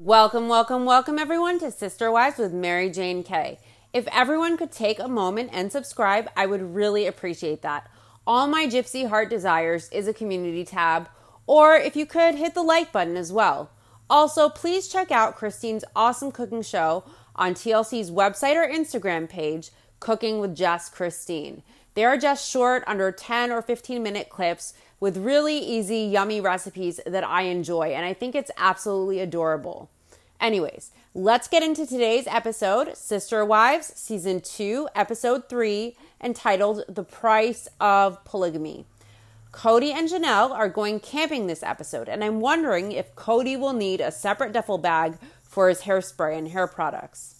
Welcome, welcome, welcome everyone to Sister Wives with Mary Jane Kay. If everyone could take a moment and subscribe, I would really appreciate that. All My Gypsy Heart Desires is a community tab, or if you could hit the like button as well. Also, please check out Christine's awesome cooking show on TLC's website or Instagram page, Cooking with Just Christine. They are just short, under 10 or 15 minute clips with really easy, yummy recipes that I enjoy, and I think it's absolutely adorable. Anyways, let's get into today's episode Sister Wives, Season 2, Episode 3, entitled The Price of Polygamy. Cody and Janelle are going camping this episode, and I'm wondering if Cody will need a separate duffel bag for his hairspray and hair products.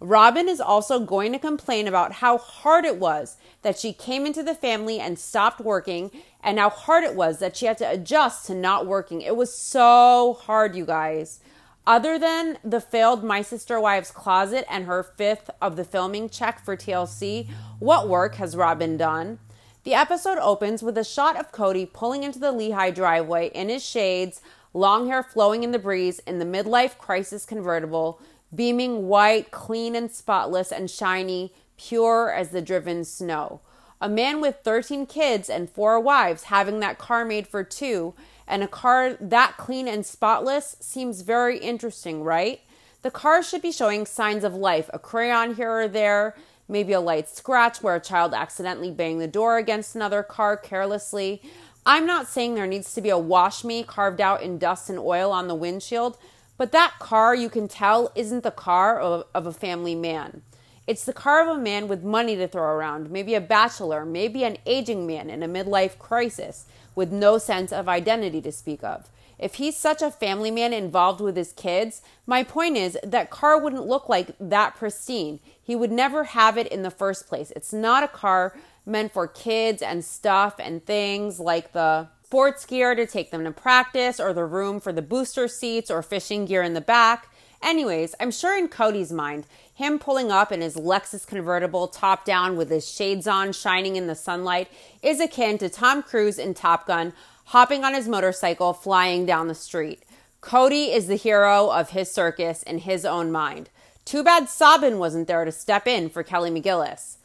Robin is also going to complain about how hard it was that she came into the family and stopped working, and how hard it was that she had to adjust to not working. It was so hard, you guys. Other than the failed My Sister Wives closet and her fifth of the filming check for TLC, what work has Robin done? The episode opens with a shot of Cody pulling into the Lehi driveway in his shades, long hair flowing in the breeze in the midlife crisis convertible, beaming white, clean and spotless and shiny, pure as the driven snow. A man with 13 kids and four wives having that car made for two, and a car that clean and spotless seems very interesting, right? The car should be showing signs of life a crayon here or there, maybe a light scratch where a child accidentally banged the door against another car carelessly. I'm not saying there needs to be a wash me carved out in dust and oil on the windshield, but that car you can tell isn't the car of, of a family man. It's the car of a man with money to throw around, maybe a bachelor, maybe an aging man in a midlife crisis with no sense of identity to speak of. If he's such a family man involved with his kids, my point is that car wouldn't look like that pristine. He would never have it in the first place. It's not a car meant for kids and stuff and things like the sports gear to take them to practice or the room for the booster seats or fishing gear in the back. Anyways, I'm sure in Cody's mind, him pulling up in his Lexus convertible, top down with his shades on, shining in the sunlight, is akin to Tom Cruise in Top Gun hopping on his motorcycle, flying down the street. Cody is the hero of his circus in his own mind. Too bad Sabin wasn't there to step in for Kelly McGillis.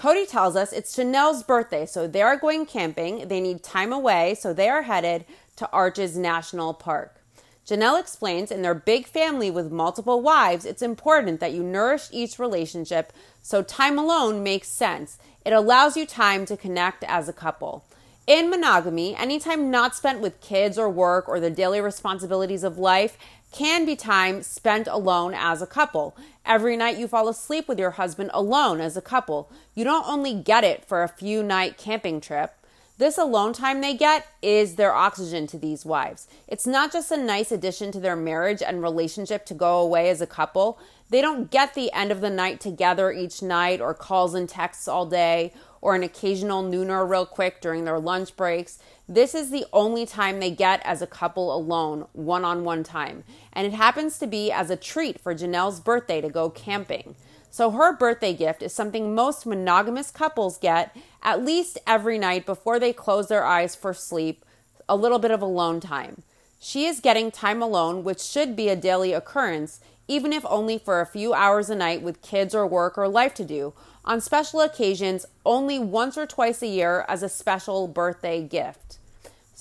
Cody tells us it's Janelle's birthday, so they are going camping. They need time away, so they are headed to Arches National Park. Janelle explains in their big family with multiple wives, it's important that you nourish each relationship so time alone makes sense. It allows you time to connect as a couple. In monogamy, any time not spent with kids or work or the daily responsibilities of life can be time spent alone as a couple. Every night you fall asleep with your husband alone as a couple. You don't only get it for a few night camping trip. This alone time they get is their oxygen to these wives. It's not just a nice addition to their marriage and relationship to go away as a couple. They don't get the end of the night together each night or calls and texts all day or an occasional nooner real quick during their lunch breaks. This is the only time they get as a couple alone, one on one time. And it happens to be as a treat for Janelle's birthday to go camping. So her birthday gift is something most monogamous couples get at least every night before they close their eyes for sleep, a little bit of alone time. She is getting time alone, which should be a daily occurrence, even if only for a few hours a night with kids or work or life to do, on special occasions only once or twice a year as a special birthday gift.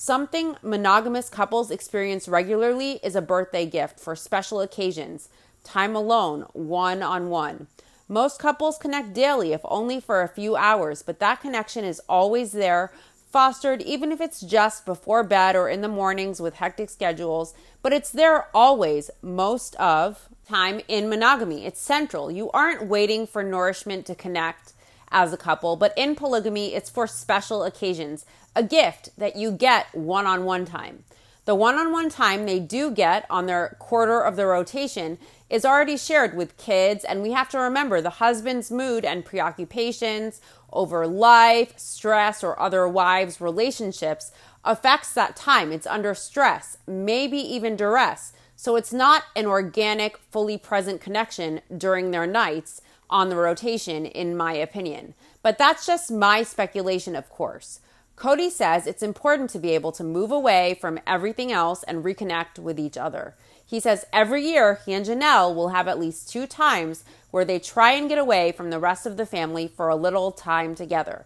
Something monogamous couples experience regularly is a birthday gift for special occasions, time alone, one on one. Most couples connect daily, if only for a few hours, but that connection is always there, fostered even if it's just before bed or in the mornings with hectic schedules, but it's there always, most of time in monogamy. It's central. You aren't waiting for nourishment to connect as a couple, but in polygamy, it's for special occasions, a gift that you get one on one time. The one on one time they do get on their quarter of the rotation is already shared with kids, and we have to remember the husband's mood and preoccupations over life, stress, or other wives' relationships affects that time. It's under stress, maybe even duress. So it's not an organic, fully present connection during their nights on the rotation, in my opinion. But that's just my speculation, of course. Cody says it's important to be able to move away from everything else and reconnect with each other. He says every year he and Janelle will have at least two times where they try and get away from the rest of the family for a little time together.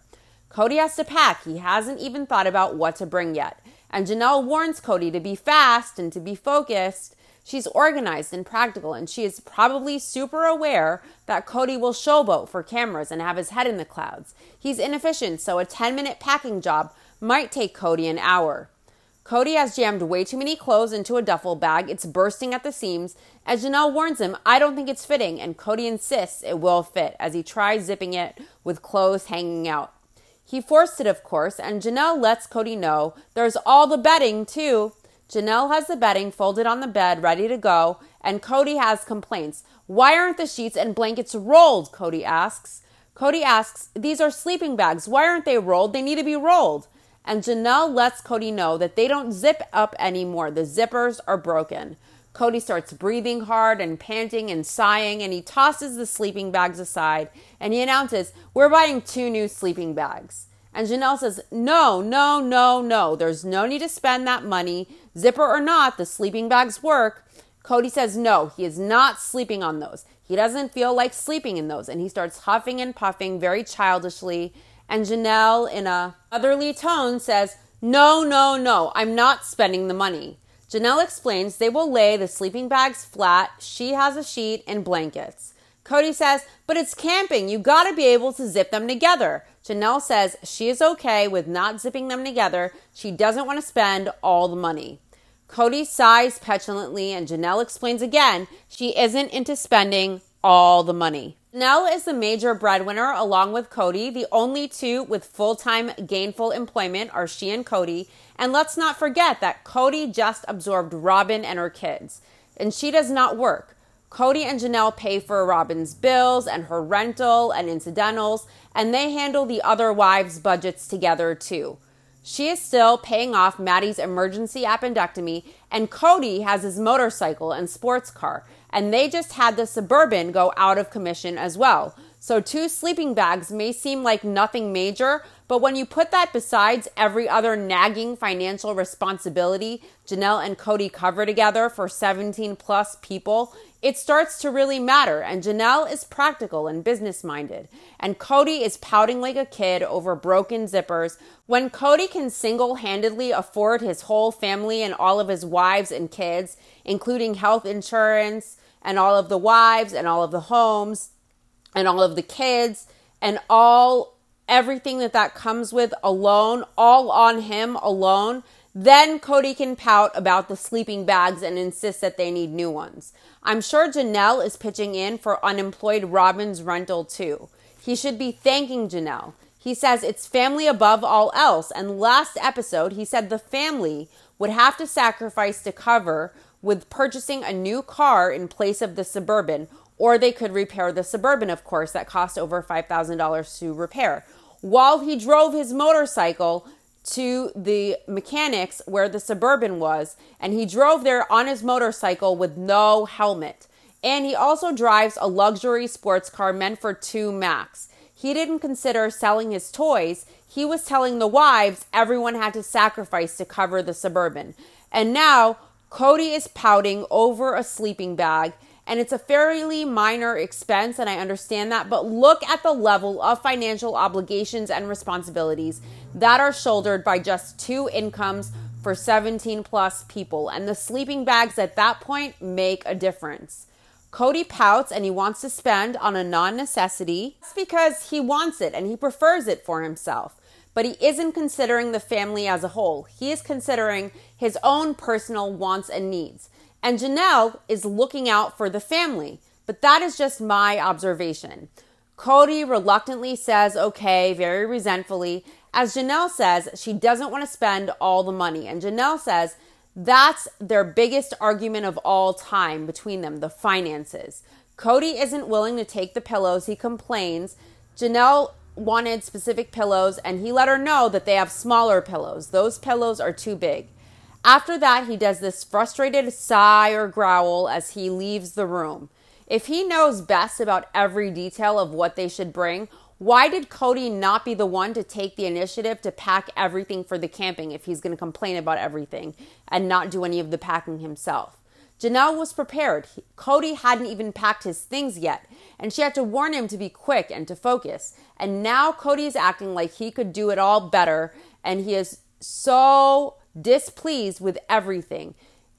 Cody has to pack. He hasn't even thought about what to bring yet. And Janelle warns Cody to be fast and to be focused. She's organized and practical, and she is probably super aware that Cody will showboat for cameras and have his head in the clouds. He's inefficient, so a 10 minute packing job might take Cody an hour. Cody has jammed way too many clothes into a duffel bag. It's bursting at the seams. As Janelle warns him, I don't think it's fitting, and Cody insists it will fit as he tries zipping it with clothes hanging out. He forced it, of course, and Janelle lets Cody know there's all the bedding, too. Janelle has the bedding folded on the bed, ready to go, and Cody has complaints. Why aren't the sheets and blankets rolled? Cody asks. Cody asks, These are sleeping bags. Why aren't they rolled? They need to be rolled. And Janelle lets Cody know that they don't zip up anymore. The zippers are broken. Cody starts breathing hard and panting and sighing, and he tosses the sleeping bags aside and he announces, We're buying two new sleeping bags. And Janelle says, No, no, no, no. There's no need to spend that money. Zipper or not, the sleeping bags work. Cody says, No, he is not sleeping on those. He doesn't feel like sleeping in those. And he starts huffing and puffing very childishly. And Janelle, in a motherly tone, says, No, no, no, I'm not spending the money. Janelle explains they will lay the sleeping bags flat. She has a sheet and blankets. Cody says, But it's camping. You gotta be able to zip them together. Janelle says she is okay with not zipping them together. She doesn't want to spend all the money. Cody sighs petulantly, and Janelle explains again she isn't into spending all the money. Nell is the major breadwinner along with Cody. The only two with full time gainful employment are she and Cody. And let's not forget that Cody just absorbed Robin and her kids, and she does not work. Cody and Janelle pay for Robin's bills and her rental and incidentals, and they handle the other wives' budgets together too. She is still paying off Maddie's emergency appendectomy, and Cody has his motorcycle and sports car, and they just had the Suburban go out of commission as well. So, two sleeping bags may seem like nothing major, but when you put that besides every other nagging financial responsibility Janelle and Cody cover together for 17 plus people, it starts to really matter. And Janelle is practical and business minded. And Cody is pouting like a kid over broken zippers. When Cody can single handedly afford his whole family and all of his wives and kids, including health insurance and all of the wives and all of the homes and all of the kids and all everything that that comes with alone, all on him alone, then Cody can pout about the sleeping bags and insist that they need new ones. I'm sure Janelle is pitching in for unemployed Robin's rental too. He should be thanking Janelle. He says it's family above all else. And last episode, he said the family would have to sacrifice to cover with purchasing a new car in place of the Suburban, or they could repair the Suburban, of course, that cost over $5,000 to repair. While he drove his motorcycle to the mechanics where the Suburban was, and he drove there on his motorcycle with no helmet. And he also drives a luxury sports car meant for two max. He didn't consider selling his toys. He was telling the wives everyone had to sacrifice to cover the Suburban. And now Cody is pouting over a sleeping bag and it's a fairly minor expense, and I understand that. But look at the level of financial obligations and responsibilities that are shouldered by just two incomes for 17 plus people. And the sleeping bags at that point make a difference. Cody pouts and he wants to spend on a non necessity. That's because he wants it and he prefers it for himself. But he isn't considering the family as a whole. He is considering his own personal wants and needs. And Janelle is looking out for the family. But that is just my observation. Cody reluctantly says okay, very resentfully. As Janelle says, she doesn't want to spend all the money. And Janelle says that's their biggest argument of all time between them the finances. Cody isn't willing to take the pillows. He complains. Janelle wanted specific pillows, and he let her know that they have smaller pillows. Those pillows are too big. After that, he does this frustrated sigh or growl as he leaves the room. If he knows best about every detail of what they should bring, why did Cody not be the one to take the initiative to pack everything for the camping if he's going to complain about everything and not do any of the packing himself? Janelle was prepared. Cody hadn't even packed his things yet, and she had to warn him to be quick and to focus. And now Cody is acting like he could do it all better, and he is so displeased with everything.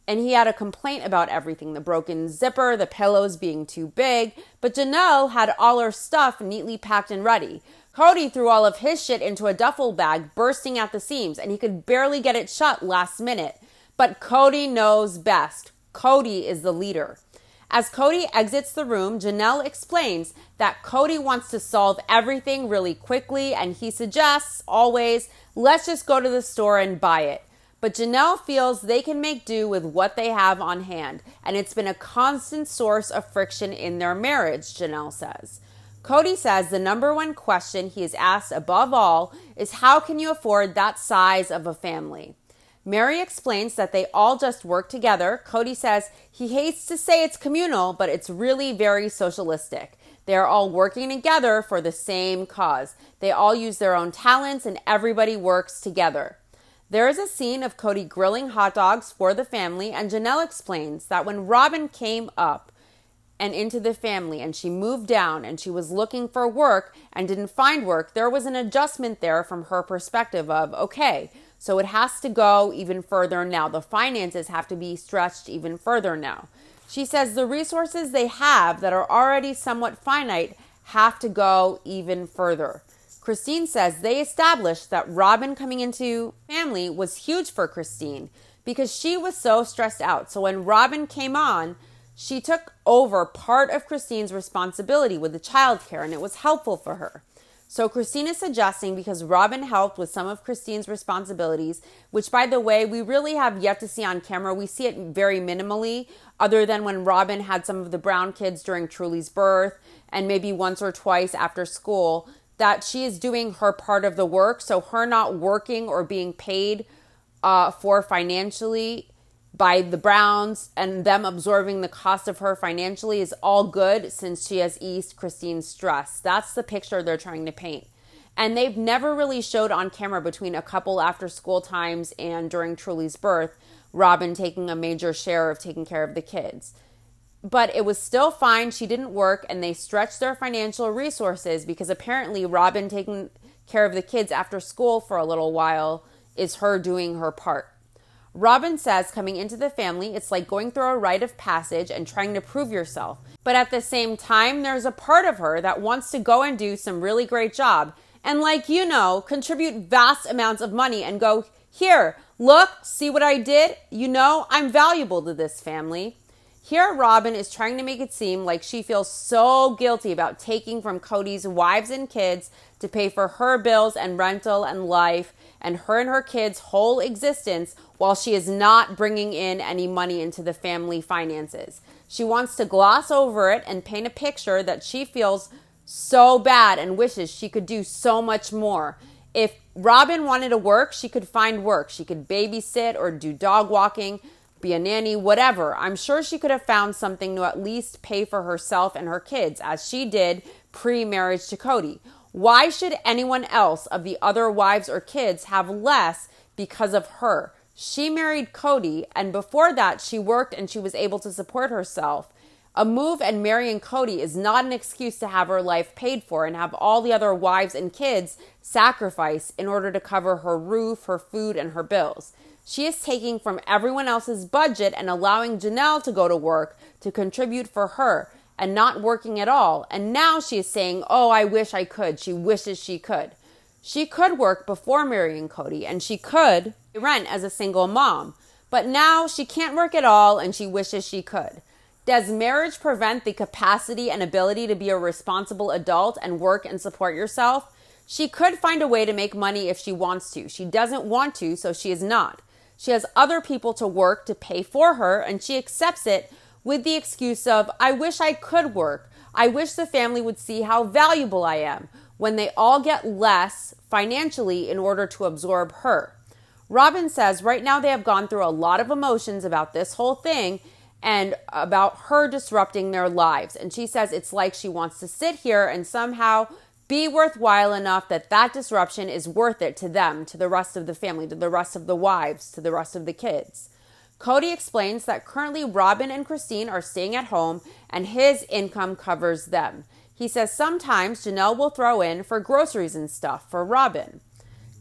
And he had a complaint about everything the broken zipper, the pillows being too big. But Janelle had all her stuff neatly packed and ready. Cody threw all of his shit into a duffel bag, bursting at the seams, and he could barely get it shut last minute. But Cody knows best. Cody is the leader. As Cody exits the room, Janelle explains that Cody wants to solve everything really quickly and he suggests always, let's just go to the store and buy it. But Janelle feels they can make do with what they have on hand, and it's been a constant source of friction in their marriage, Janelle says. Cody says the number one question he is asked above all is how can you afford that size of a family? Mary explains that they all just work together. Cody says he hates to say it's communal, but it's really very socialistic. They are all working together for the same cause. They all use their own talents and everybody works together. There is a scene of Cody grilling hot dogs for the family, and Janelle explains that when Robin came up and into the family and she moved down and she was looking for work and didn't find work, there was an adjustment there from her perspective of, okay, so it has to go even further now. The finances have to be stretched even further now. She says the resources they have that are already somewhat finite have to go even further. Christine says they established that Robin coming into family was huge for Christine because she was so stressed out. So when Robin came on, she took over part of Christine's responsibility with the childcare and it was helpful for her. So Christine is suggesting because Robin helped with some of Christine's responsibilities, which by the way, we really have yet to see on camera. We see it very minimally, other than when Robin had some of the brown kids during Truly's birth and maybe once or twice after school, that she is doing her part of the work. So her not working or being paid uh, for financially by the Browns and them absorbing the cost of her financially is all good since she has eased Christine's stress. That's the picture they're trying to paint. And they've never really showed on camera between a couple after school times and during Truly's birth, Robin taking a major share of taking care of the kids. But it was still fine. She didn't work and they stretched their financial resources because apparently Robin taking care of the kids after school for a little while is her doing her part. Robin says coming into the family, it's like going through a rite of passage and trying to prove yourself. But at the same time, there's a part of her that wants to go and do some really great job. And like you know, contribute vast amounts of money and go, here, look, see what I did? You know, I'm valuable to this family. Here, Robin is trying to make it seem like she feels so guilty about taking from Cody's wives and kids to pay for her bills and rental and life and her and her kids' whole existence while she is not bringing in any money into the family finances. She wants to gloss over it and paint a picture that she feels so bad and wishes she could do so much more. If Robin wanted to work, she could find work. She could babysit or do dog walking, be a nanny, whatever. I'm sure she could have found something to at least pay for herself and her kids, as she did pre marriage to Cody. Why should anyone else of the other wives or kids have less because of her? She married Cody, and before that, she worked and she was able to support herself. A move and marrying Cody is not an excuse to have her life paid for and have all the other wives and kids sacrifice in order to cover her roof, her food, and her bills. She is taking from everyone else's budget and allowing Janelle to go to work to contribute for her and not working at all. And now she is saying, Oh, I wish I could. She wishes she could. She could work before marrying Cody and she could rent as a single mom. But now she can't work at all and she wishes she could. Does marriage prevent the capacity and ability to be a responsible adult and work and support yourself? She could find a way to make money if she wants to. She doesn't want to, so she is not. She has other people to work to pay for her, and she accepts it with the excuse of, I wish I could work. I wish the family would see how valuable I am when they all get less financially in order to absorb her. Robin says right now they have gone through a lot of emotions about this whole thing and about her disrupting their lives. And she says it's like she wants to sit here and somehow be worthwhile enough that that disruption is worth it to them, to the rest of the family, to the rest of the wives, to the rest of the kids. Cody explains that currently Robin and Christine are staying at home and his income covers them. He says sometimes Janelle will throw in for groceries and stuff for Robin.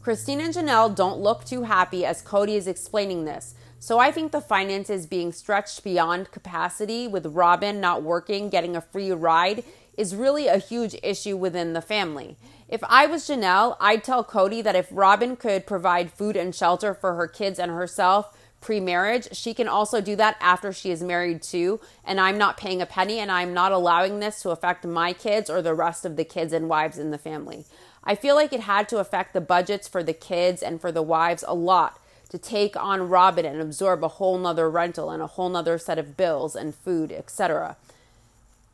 Christine and Janelle don't look too happy as Cody is explaining this. So I think the finances being stretched beyond capacity with Robin not working, getting a free ride is really a huge issue within the family. If I was Janelle, I'd tell Cody that if Robin could provide food and shelter for her kids and herself pre marriage, she can also do that after she is married too. And I'm not paying a penny and I'm not allowing this to affect my kids or the rest of the kids and wives in the family. I feel like it had to affect the budgets for the kids and for the wives a lot to take on Robin and absorb a whole nother rental and a whole nother set of bills and food, etc.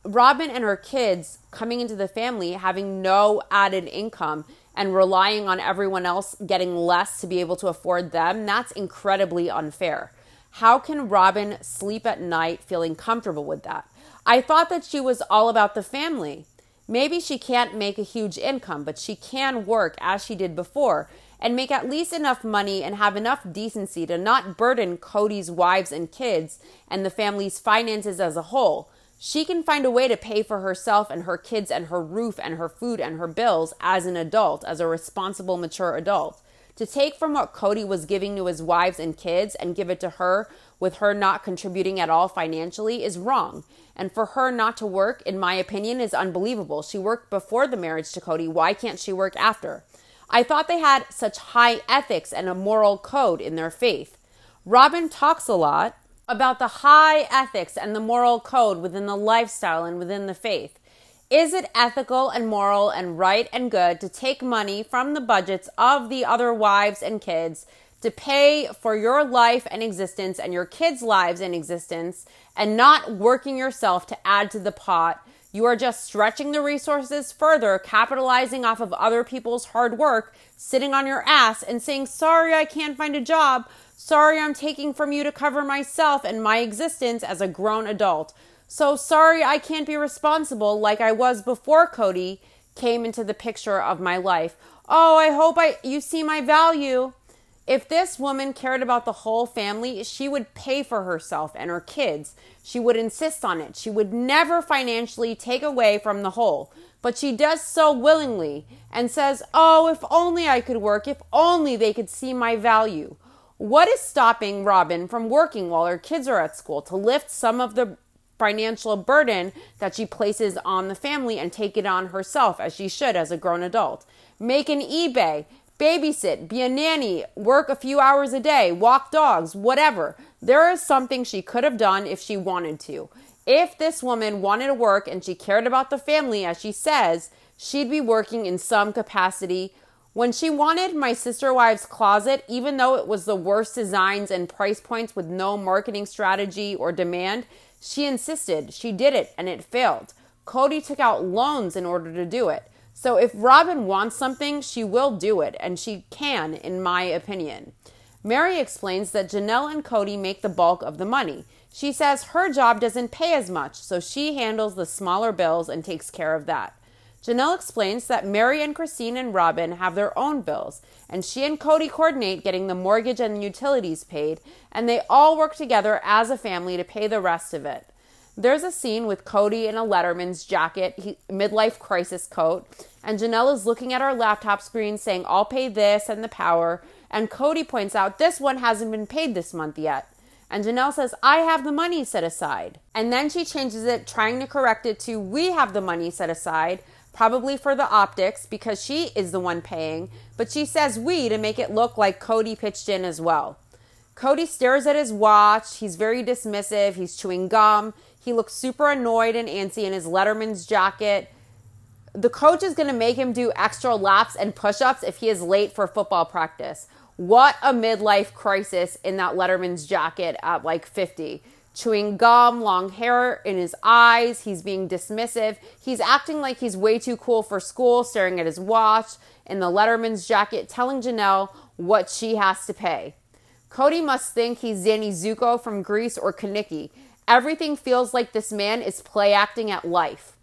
Robin and her kids coming into the family having no added income and relying on everyone else getting less to be able to afford them, that's incredibly unfair. How can Robin sleep at night feeling comfortable with that? I thought that she was all about the family. Maybe she can't make a huge income, but she can work as she did before and make at least enough money and have enough decency to not burden Cody's wives and kids and the family's finances as a whole. She can find a way to pay for herself and her kids and her roof and her food and her bills as an adult, as a responsible, mature adult. To take from what Cody was giving to his wives and kids and give it to her with her not contributing at all financially is wrong. And for her not to work, in my opinion, is unbelievable. She worked before the marriage to Cody. Why can't she work after? I thought they had such high ethics and a moral code in their faith. Robin talks a lot about the high ethics and the moral code within the lifestyle and within the faith. Is it ethical and moral and right and good to take money from the budgets of the other wives and kids to pay for your life and existence and your kids' lives and existence and not working yourself to add to the pot you are just stretching the resources further, capitalizing off of other people's hard work, sitting on your ass and saying, Sorry, I can't find a job. Sorry, I'm taking from you to cover myself and my existence as a grown adult. So sorry, I can't be responsible like I was before Cody came into the picture of my life. Oh, I hope I you see my value. If this woman cared about the whole family, she would pay for herself and her kids. She would insist on it. She would never financially take away from the whole. But she does so willingly and says, Oh, if only I could work, if only they could see my value. What is stopping Robin from working while her kids are at school to lift some of the financial burden that she places on the family and take it on herself as she should as a grown adult? Make an eBay, babysit, be a nanny, work a few hours a day, walk dogs, whatever. There is something she could have done if she wanted to. If this woman wanted to work and she cared about the family, as she says, she'd be working in some capacity. When she wanted my sister wife's closet, even though it was the worst designs and price points with no marketing strategy or demand, she insisted. She did it and it failed. Cody took out loans in order to do it. So if Robin wants something, she will do it, and she can, in my opinion. Mary explains that Janelle and Cody make the bulk of the money. She says her job doesn't pay as much, so she handles the smaller bills and takes care of that. Janelle explains that Mary and Christine and Robin have their own bills, and she and Cody coordinate getting the mortgage and utilities paid, and they all work together as a family to pay the rest of it. There's a scene with Cody in a Letterman's jacket, he, midlife crisis coat, and Janelle is looking at our laptop screen saying, I'll pay this and the power. And Cody points out, This one hasn't been paid this month yet. And Janelle says, I have the money set aside. And then she changes it, trying to correct it to, We have the money set aside, probably for the optics because she is the one paying. But she says we to make it look like Cody pitched in as well. Cody stares at his watch. He's very dismissive. He's chewing gum. He looks super annoyed and antsy in his Letterman's jacket. The coach is going to make him do extra laps and push ups if he is late for football practice. What a midlife crisis in that Letterman's jacket at like 50. Chewing gum, long hair in his eyes. He's being dismissive. He's acting like he's way too cool for school, staring at his watch in the Letterman's jacket, telling Janelle what she has to pay. Cody must think he's Danny Zuko from Grease or Kenickie. Everything feels like this man is play acting at life.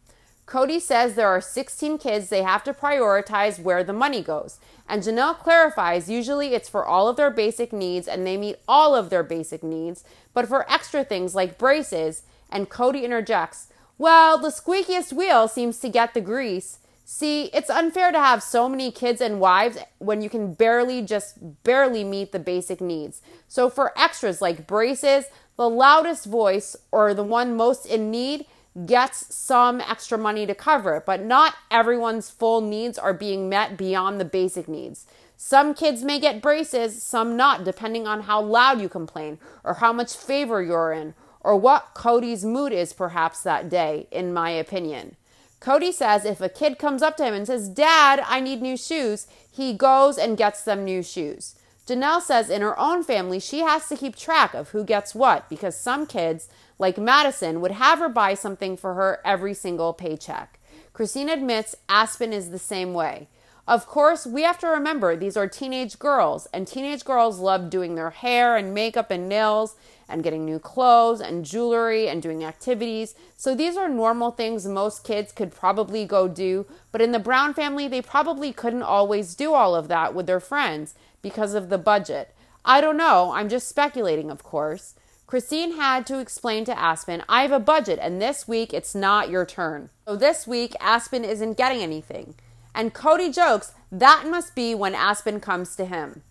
Cody says there are 16 kids they have to prioritize where the money goes. And Janelle clarifies usually it's for all of their basic needs and they meet all of their basic needs, but for extra things like braces, and Cody interjects, Well, the squeakiest wheel seems to get the grease. See, it's unfair to have so many kids and wives when you can barely just barely meet the basic needs. So for extras like braces, the loudest voice or the one most in need gets some extra money to cover it, but not everyone's full needs are being met beyond the basic needs. Some kids may get braces, some not, depending on how loud you complain, or how much favor you're in, or what Cody's mood is perhaps that day, in my opinion. Cody says if a kid comes up to him and says, Dad, I need new shoes, he goes and gets them new shoes. Janelle says in her own family, she has to keep track of who gets what because some kids like Madison, would have her buy something for her every single paycheck. Christine admits Aspen is the same way. Of course, we have to remember these are teenage girls, and teenage girls love doing their hair and makeup and nails and getting new clothes and jewelry and doing activities. So these are normal things most kids could probably go do, but in the Brown family, they probably couldn't always do all of that with their friends because of the budget. I don't know, I'm just speculating, of course. Christine had to explain to Aspen, I have a budget and this week it's not your turn. So this week, Aspen isn't getting anything. And Cody jokes, that must be when Aspen comes to him.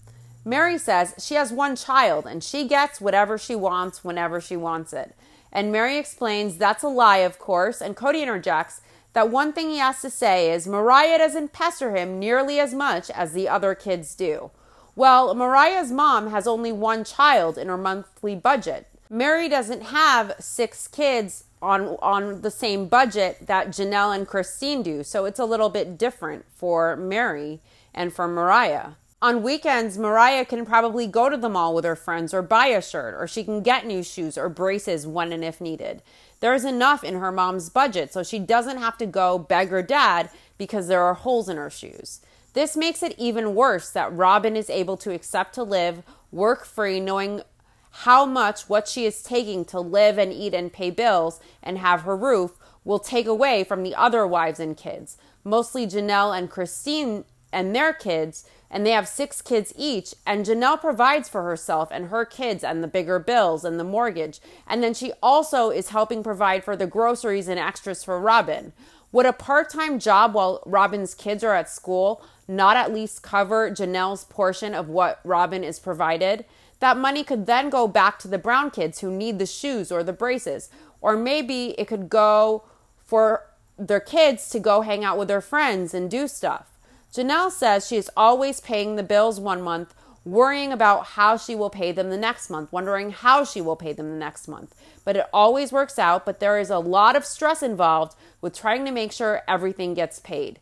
Mary says she has one child and she gets whatever she wants whenever she wants it. And Mary explains that's a lie, of course, and Cody interjects that one thing he has to say is Mariah doesn't pester him nearly as much as the other kids do. Well, Mariah's mom has only one child in her monthly budget. Mary doesn't have six kids on on the same budget that Janelle and Christine do, so it's a little bit different for Mary and for Mariah. On weekends, Mariah can probably go to the mall with her friends or buy a shirt, or she can get new shoes or braces when and if needed. There's enough in her mom's budget, so she doesn't have to go beg her dad because there are holes in her shoes. This makes it even worse that Robin is able to accept to live work free, knowing how much what she is taking to live and eat and pay bills and have her roof will take away from the other wives and kids, mostly Janelle and Christine and their kids, and they have six kids each. And Janelle provides for herself and her kids and the bigger bills and the mortgage. And then she also is helping provide for the groceries and extras for Robin. Would a part time job while Robin's kids are at school not at least cover Janelle's portion of what Robin is provided, that money could then go back to the brown kids who need the shoes or the braces. Or maybe it could go for their kids to go hang out with their friends and do stuff. Janelle says she is always paying the bills one month, worrying about how she will pay them the next month, wondering how she will pay them the next month. But it always works out, but there is a lot of stress involved with trying to make sure everything gets paid.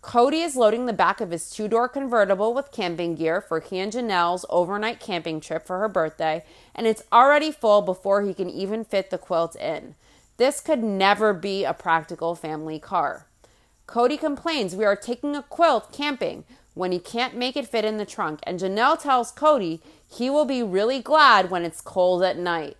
Cody is loading the back of his two door convertible with camping gear for he and Janelle's overnight camping trip for her birthday, and it's already full before he can even fit the quilt in. This could never be a practical family car. Cody complains we are taking a quilt camping when he can't make it fit in the trunk, and Janelle tells Cody he will be really glad when it's cold at night.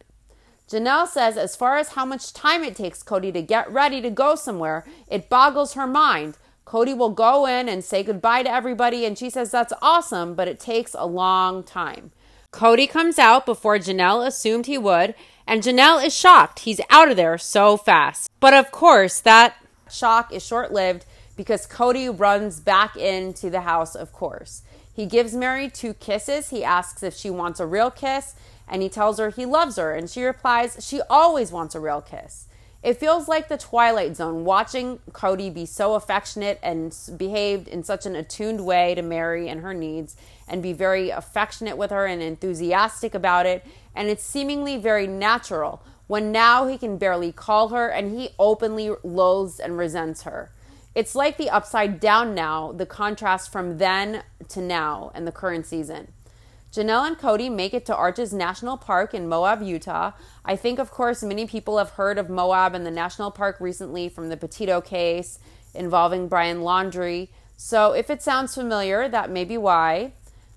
Janelle says, as far as how much time it takes Cody to get ready to go somewhere, it boggles her mind Cody will go in and say goodbye to everybody, and she says that's awesome, but it takes a long time. Cody comes out before Janelle assumed he would, and Janelle is shocked. He's out of there so fast. But of course, that shock is short lived because Cody runs back into the house, of course. He gives Mary two kisses. He asks if she wants a real kiss, and he tells her he loves her, and she replies she always wants a real kiss. It feels like the Twilight Zone watching Cody be so affectionate and behaved in such an attuned way to Mary and her needs and be very affectionate with her and enthusiastic about it. And it's seemingly very natural when now he can barely call her and he openly loathes and resents her. It's like the upside down now, the contrast from then to now and the current season. Janelle and Cody make it to Arches National Park in Moab, Utah. I think, of course, many people have heard of Moab and the national park recently from the Petito case involving Brian Laundrie. So if it sounds familiar, that may be why.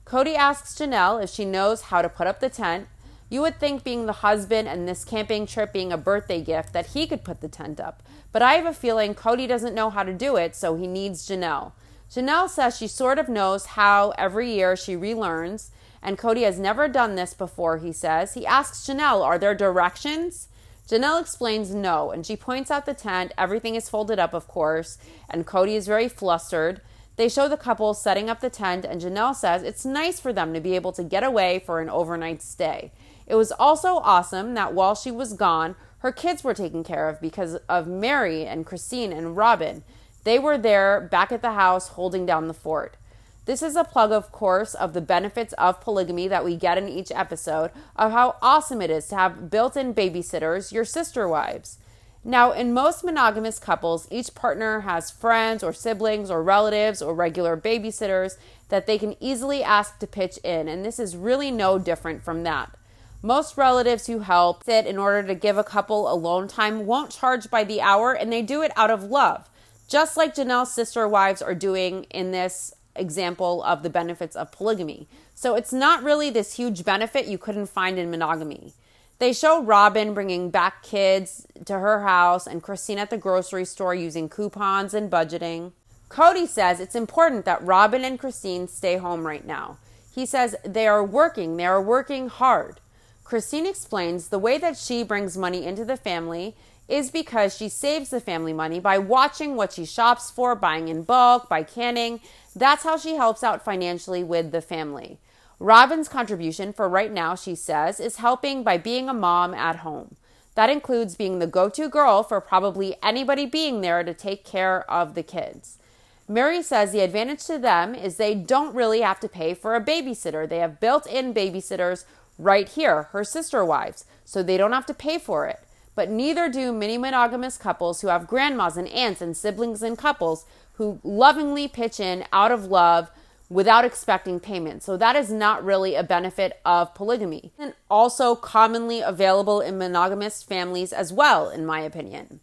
Cody asks Janelle if she knows how to put up the tent. You would think, being the husband and this camping trip being a birthday gift, that he could put the tent up. But I have a feeling Cody doesn't know how to do it, so he needs Janelle. Janelle says she sort of knows how every year she relearns, and Cody has never done this before, he says. He asks Janelle, Are there directions? Janelle explains no, and she points out the tent. Everything is folded up, of course, and Cody is very flustered. They show the couple setting up the tent, and Janelle says it's nice for them to be able to get away for an overnight stay. It was also awesome that while she was gone, her kids were taken care of because of Mary and Christine and Robin. They were there back at the house holding down the fort. This is a plug, of course, of the benefits of polygamy that we get in each episode of how awesome it is to have built in babysitters, your sister wives. Now, in most monogamous couples, each partner has friends or siblings or relatives or regular babysitters that they can easily ask to pitch in, and this is really no different from that. Most relatives who help sit in order to give a couple alone time won't charge by the hour, and they do it out of love, just like Janelle's sister wives are doing in this example of the benefits of polygamy. So it's not really this huge benefit you couldn't find in monogamy. They show Robin bringing back kids to her house and Christine at the grocery store using coupons and budgeting. Cody says it's important that Robin and Christine stay home right now. He says they are working, they are working hard. Christine explains the way that she brings money into the family is because she saves the family money by watching what she shops for, buying in bulk, by canning. That's how she helps out financially with the family. Robin's contribution for right now, she says, is helping by being a mom at home. That includes being the go to girl for probably anybody being there to take care of the kids. Mary says the advantage to them is they don't really have to pay for a babysitter. They have built in babysitters right here, her sister wives, so they don't have to pay for it but neither do many monogamous couples who have grandmas and aunts and siblings and couples who lovingly pitch in out of love without expecting payment. So that is not really a benefit of polygamy. And also commonly available in monogamous families as well, in my opinion.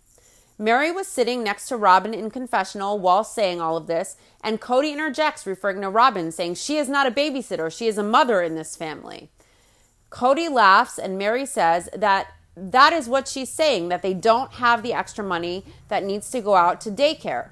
Mary was sitting next to Robin in confessional while saying all of this, and Cody interjects, referring to Robin, saying she is not a babysitter, she is a mother in this family. Cody laughs, and Mary says that that is what she's saying that they don't have the extra money that needs to go out to daycare.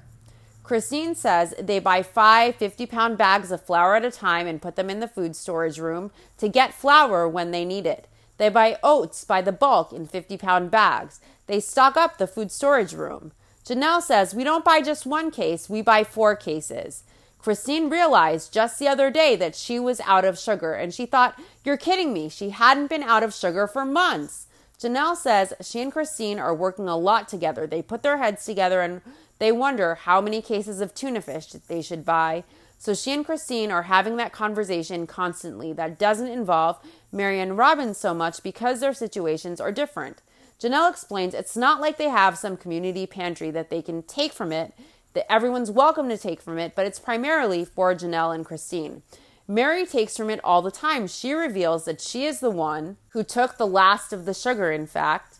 Christine says they buy five 50 pound bags of flour at a time and put them in the food storage room to get flour when they need it. They buy oats by the bulk in 50 pound bags. They stock up the food storage room. Janelle says we don't buy just one case, we buy four cases. Christine realized just the other day that she was out of sugar and she thought, You're kidding me. She hadn't been out of sugar for months. Janelle says she and Christine are working a lot together. They put their heads together and they wonder how many cases of tuna fish they should buy. So she and Christine are having that conversation constantly that doesn't involve Mary and Robin so much because their situations are different. Janelle explains it's not like they have some community pantry that they can take from it, that everyone's welcome to take from it, but it's primarily for Janelle and Christine. Mary takes from it all the time. She reveals that she is the one who took the last of the sugar, in fact.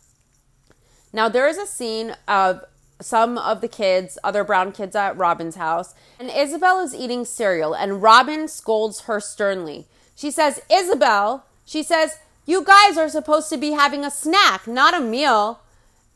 Now, there is a scene of some of the kids, other brown kids at Robin's house, and Isabel is eating cereal, and Robin scolds her sternly. She says, Isabel, she says, you guys are supposed to be having a snack, not a meal.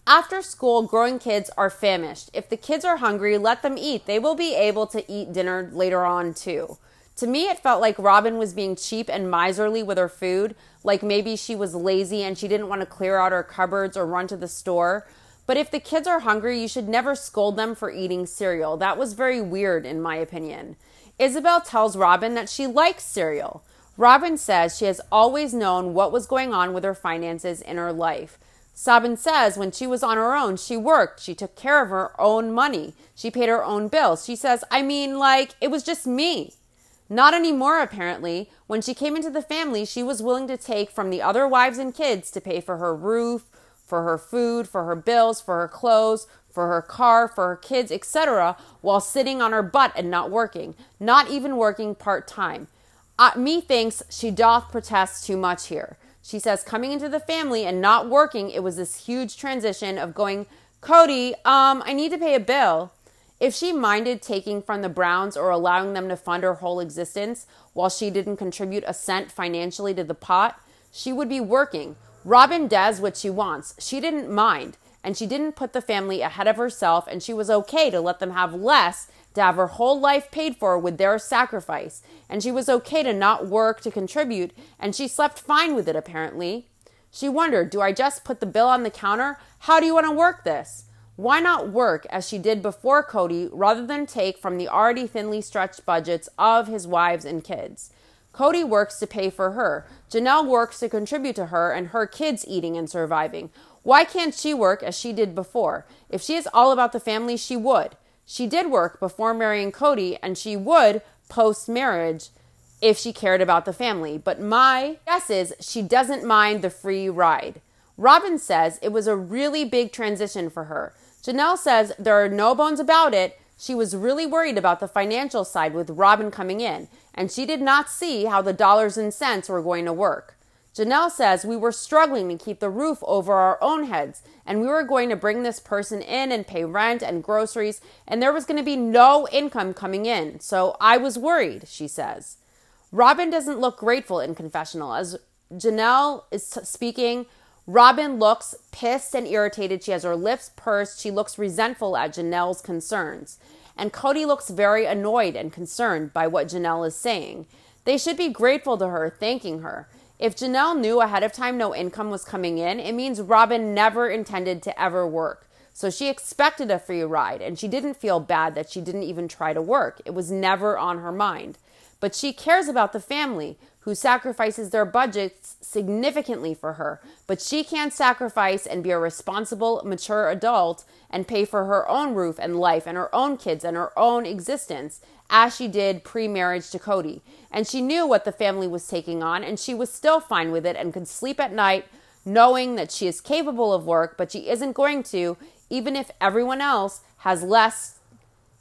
After school, growing kids are famished. If the kids are hungry, let them eat. They will be able to eat dinner later on, too. To me, it felt like Robin was being cheap and miserly with her food, like maybe she was lazy and she didn't want to clear out her cupboards or run to the store. But if the kids are hungry, you should never scold them for eating cereal. That was very weird, in my opinion. Isabel tells Robin that she likes cereal. Robin says she has always known what was going on with her finances in her life. Sabin says when she was on her own, she worked. She took care of her own money. She paid her own bills. She says, I mean, like, it was just me. Not anymore, apparently. When she came into the family, she was willing to take from the other wives and kids to pay for her roof, for her food, for her bills, for her clothes, for her car, for her kids, etc., while sitting on her butt and not working, not even working part time. Uh, me thinks she doth protest too much here. She says coming into the family and not working, it was this huge transition of going, Cody, um, I need to pay a bill. If she minded taking from the Browns or allowing them to fund her whole existence while she didn't contribute a cent financially to the pot, she would be working. Robin does what she wants. She didn't mind, and she didn't put the family ahead of herself, and she was okay to let them have less to have her whole life paid for with their sacrifice. And she was okay to not work to contribute, and she slept fine with it, apparently. She wondered, Do I just put the bill on the counter? How do you want to work this? Why not work as she did before Cody rather than take from the already thinly stretched budgets of his wives and kids? Cody works to pay for her. Janelle works to contribute to her and her kids eating and surviving. Why can't she work as she did before? If she is all about the family, she would. She did work before marrying Kody, and she would post marriage if she cared about the family. But my guess is she doesn't mind the free ride. Robyn says it was a really big transition for her. Janelle says there are no bones about it. She was really worried about the financial side with Robyn coming in, and she did not see how the dollars and cents were going to work. Janelle says we were struggling to keep the roof over our own heads, and we were going to bring this person in and pay rent and groceries, and there was going to be no income coming in. So I was worried, she says. Robyn doesn't look grateful in confessional. As Janelle is speaking, Robyn looks pissed and irritated. She has her lips pursed. She looks resentful at Janelle's concerns. And Kody looks very annoyed and concerned by what Janelle is saying. They should be grateful to her, thanking her. If Janelle knew ahead of time no income was coming in, it means Robyn never intended to ever work. So she expected a free ride and she didn't feel bad that she didn't even try to work. It was never on her mind. But she cares about the family who sacrifices their budgets significantly for her, but she can't sacrifice and be a responsible, mature adult and pay for her own roof and life and her own kids and her own existence as she did pre marriage to Kody. And she knew what the family was taking on, and she was still fine with it and could sleep at night knowing that she is capable of work, but she isn't going to, even if everyone else has less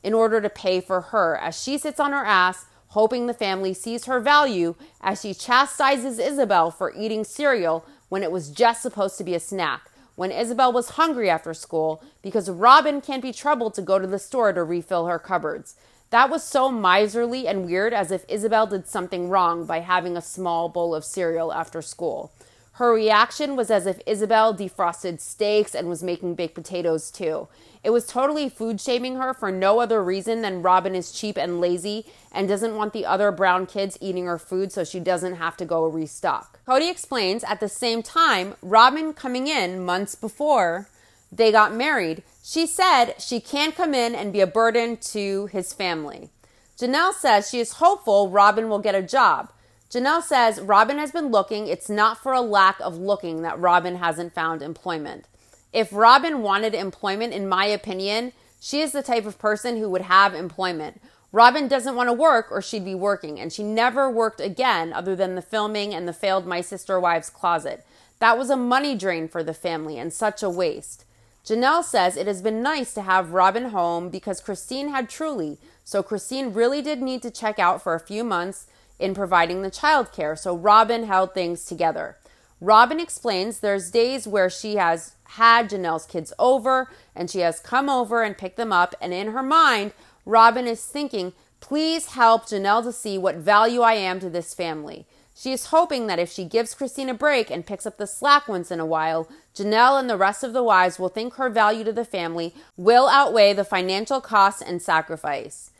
in order to pay for her, as she sits on her ass hoping the family sees her value as she chastises Ysabel for eating cereal when it was just supposed to be a snack, when Ysabel was hungry after school because Robyn can't be troubled to go to the store to refill her cupboards. That was so miserly and weird as if Ysabel did something wrong by having a small bowl of cereal after school. Her reaction was as if Ysabel defrosted steaks and was making baked potatoes too. It was totally food shaming her for no other reason than Robyn is cheap and lazy and doesn't want the other brown kids eating her food so she doesn't have to go restock. Kody explains at the same time, Robyn coming in months before they got married, she said she can't come in and be a burden to his family. Janelle says she is hopeful Robyn will get a job. Janelle says Robyn has been looking. It's not for a lack of looking that Robyn hasn't found employment. If Robyn wanted employment, in my opinion, she is the type of person who would have employment. Robyn doesn't want to work or she'd be working, and she never worked again other than the filming and the failed My Sister Wives closet. That was a money drain for the family and such a waste. Janelle says it has been nice to have Robyn home because Christine had Truely, so Christine really did need to check out for a few months in providing the childcare, so Robyn held things together. Robyn explains there's days where she has had Janelle's kids over and she has come over and picked them up, and in her mind, Robyn is thinking, please help Janelle to see what value I am to this family. She is hoping that if she gives Christine a break and picks up the slack once in a while, Janelle and the rest of the wives will think her value to the family will outweigh the financial costs and sacrifice.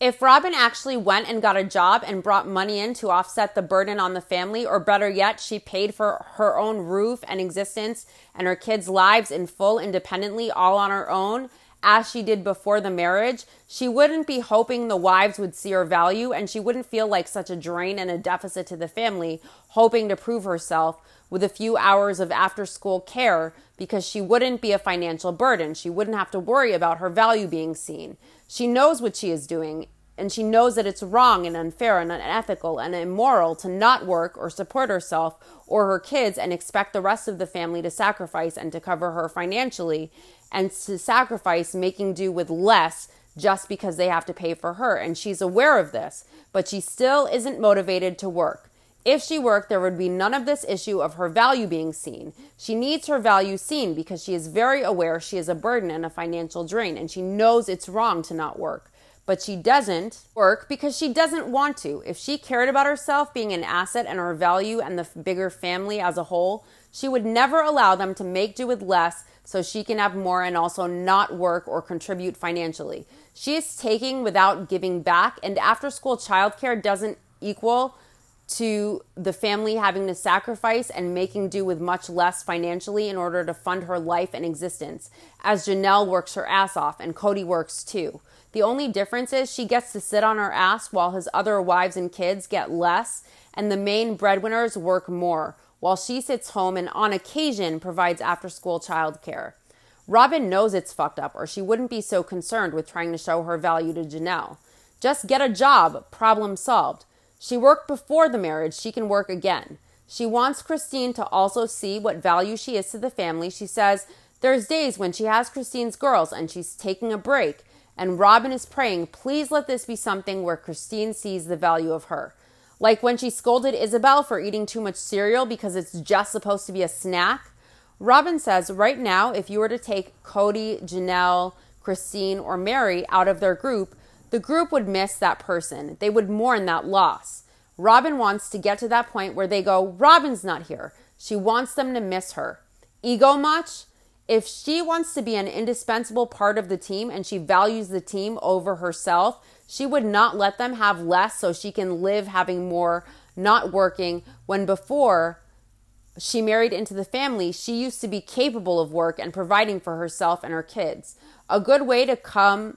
If Robyn actually went and got a job and brought money in to offset the burden on the family, or better yet, she paid for her own roof and existence and her kids' lives in full independently, all on her own, as she did before the marriage, she wouldn't be hoping the wives would see her value and she wouldn't feel like such a drain and a deficit to the family, hoping to prove herself with a few hours of after school care because she wouldn't be a financial burden. She wouldn't have to worry about her value being seen. She knows what she is doing, and she knows that it's wrong and unfair and unethical and immoral to not work or support herself or her kids and expect the rest of the family to sacrifice and to cover her financially and to sacrifice making do with less just because they have to pay for her. And she's aware of this, but she still isn't motivated to work. If she worked, there would be none of this issue of her value being seen. She needs her value seen because she is very aware she is a burden and a financial drain, and she knows it's wrong to not work. but she doesn't work because she doesn't want to. If she cared about herself being an asset and her value and the bigger family as a whole, she would never allow them to make do with less so she can have more and also not work or contribute financially. She is taking without giving back, and after school childcare doesn't equal to the family having to sacrifice and making do with much less financially in order to fund her life and existence, as Janelle works her ass off and Kody works too. The only difference is she gets to sit on her ass while his other wives and kids get less, and the main breadwinners work more while she sits home and on occasion provides after school childcare. Robyn knows it's fucked up, or she wouldn't be so concerned with trying to show her value to Janelle. Just get a job, problem solved. She worked before the marriage, she can work again. She wants Christine to also see what value she is to the family. She says there's days when she has Christine's girls and she's taking a break, and Robyn is praying, please let this be something where Christine sees the value of her. Like when she scolded Ysabel for eating too much cereal because it's just supposed to be a snack. Robyn says right now, if you were to take Kody, Janelle, Christine, or Meri out of their group, the group would miss that person. They would mourn that loss. Robyn wants to get to that point where they go, Robyn's not here. She wants them to miss her. Ego much? If she wants to be an indispensable part of the team and she values the team over herself, she would not let them have less so she can live having more, not working. When before she married into the family, she used to be capable of work and providing for herself and her kids. A good way to come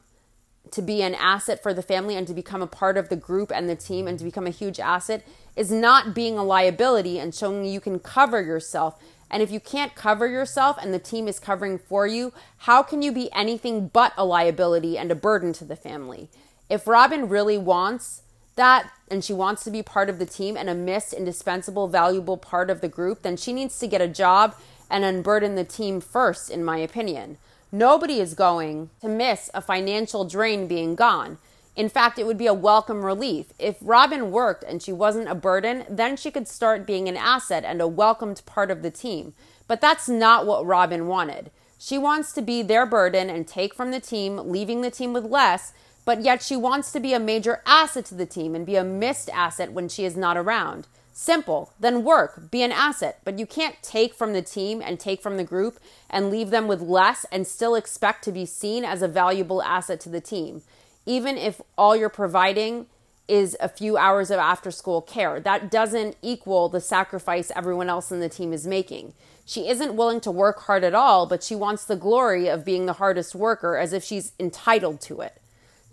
to be an asset for the family and to become a part of the group and the team and to become a huge asset is not being a liability and showing you can cover yourself. And if you can't cover yourself and the team is covering for you, how can you be anything but a liability and a burden to the family? if Robyn really wants that and she wants to be part of the team and a missed, indispensable, valuable part of the group, then she needs to get a job and unburden the team first, in my opinion. Nobody is going to miss a financial drain being gone. In fact, it would be a welcome relief. If Robyn worked and she wasn't a burden, then she could start being an asset and a welcomed part of the team. But that's not what Robyn wanted. She wants to be their burden and take from the team, leaving the team with less, but yet she wants to be a major asset to the team and be a missed asset when she is not around. Simple. Then work, be an asset. But you can't take from the team and take from the group and leave them with less and still expect to be seen as a valuable asset to the team, even if all you're providing is a few hours of after school care. That doesn't equal the sacrifice everyone else in the team is making. She isn't willing to work hard at all, but she wants the glory of being the hardest worker as if she's entitled to it.